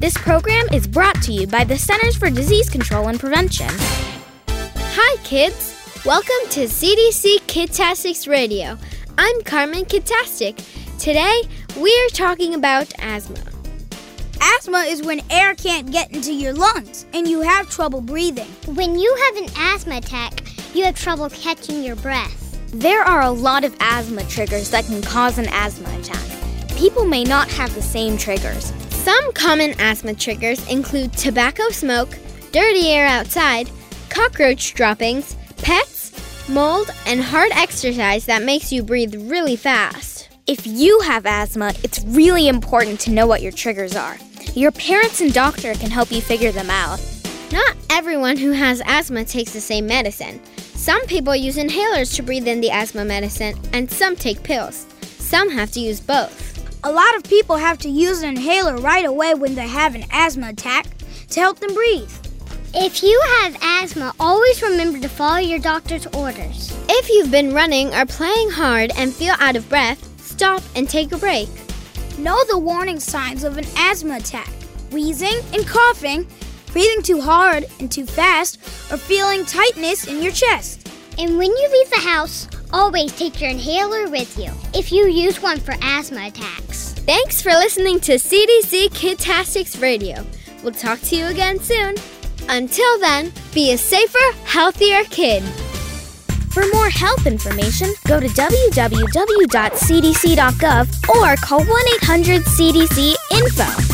This program is brought to you by the Centers for Disease Control and Prevention. Hi, kids! Welcome to CDC Kidtastics Radio. I'm Carmen Kidtastic. Today, we're talking about asthma. Asthma is when air can't get into your lungs and you have trouble breathing. When you have an asthma attack, you have trouble catching your breath. There are a lot of asthma triggers that can cause an asthma attack. People may not have the same triggers. Some common asthma triggers include tobacco smoke, dirty air outside, cockroach droppings, pets, mold, and hard exercise that makes you breathe really fast. If you have asthma, it's really important to know what your triggers are. Your parents and doctor can help you figure them out. Not everyone who has asthma takes the same medicine. Some people use inhalers to breathe in the asthma medicine, and some take pills. Some have to use both. A lot of people have to use an inhaler right away when they have an asthma attack to help them breathe. If you have asthma, always remember to follow your doctor's orders. If you've been running or playing hard and feel out of breath, stop and take a break. Know the warning signs of an asthma attack wheezing and coughing, breathing too hard and too fast, or feeling tightness in your chest. And when you leave the house, always take your inhaler with you if you use one for asthma attacks. Thanks for listening to CDC Kidtastics Radio. We'll talk to you again soon. Until then, be a safer, healthier kid. For more health information, go to www.cdc.gov or call 1 800 CDC INFO.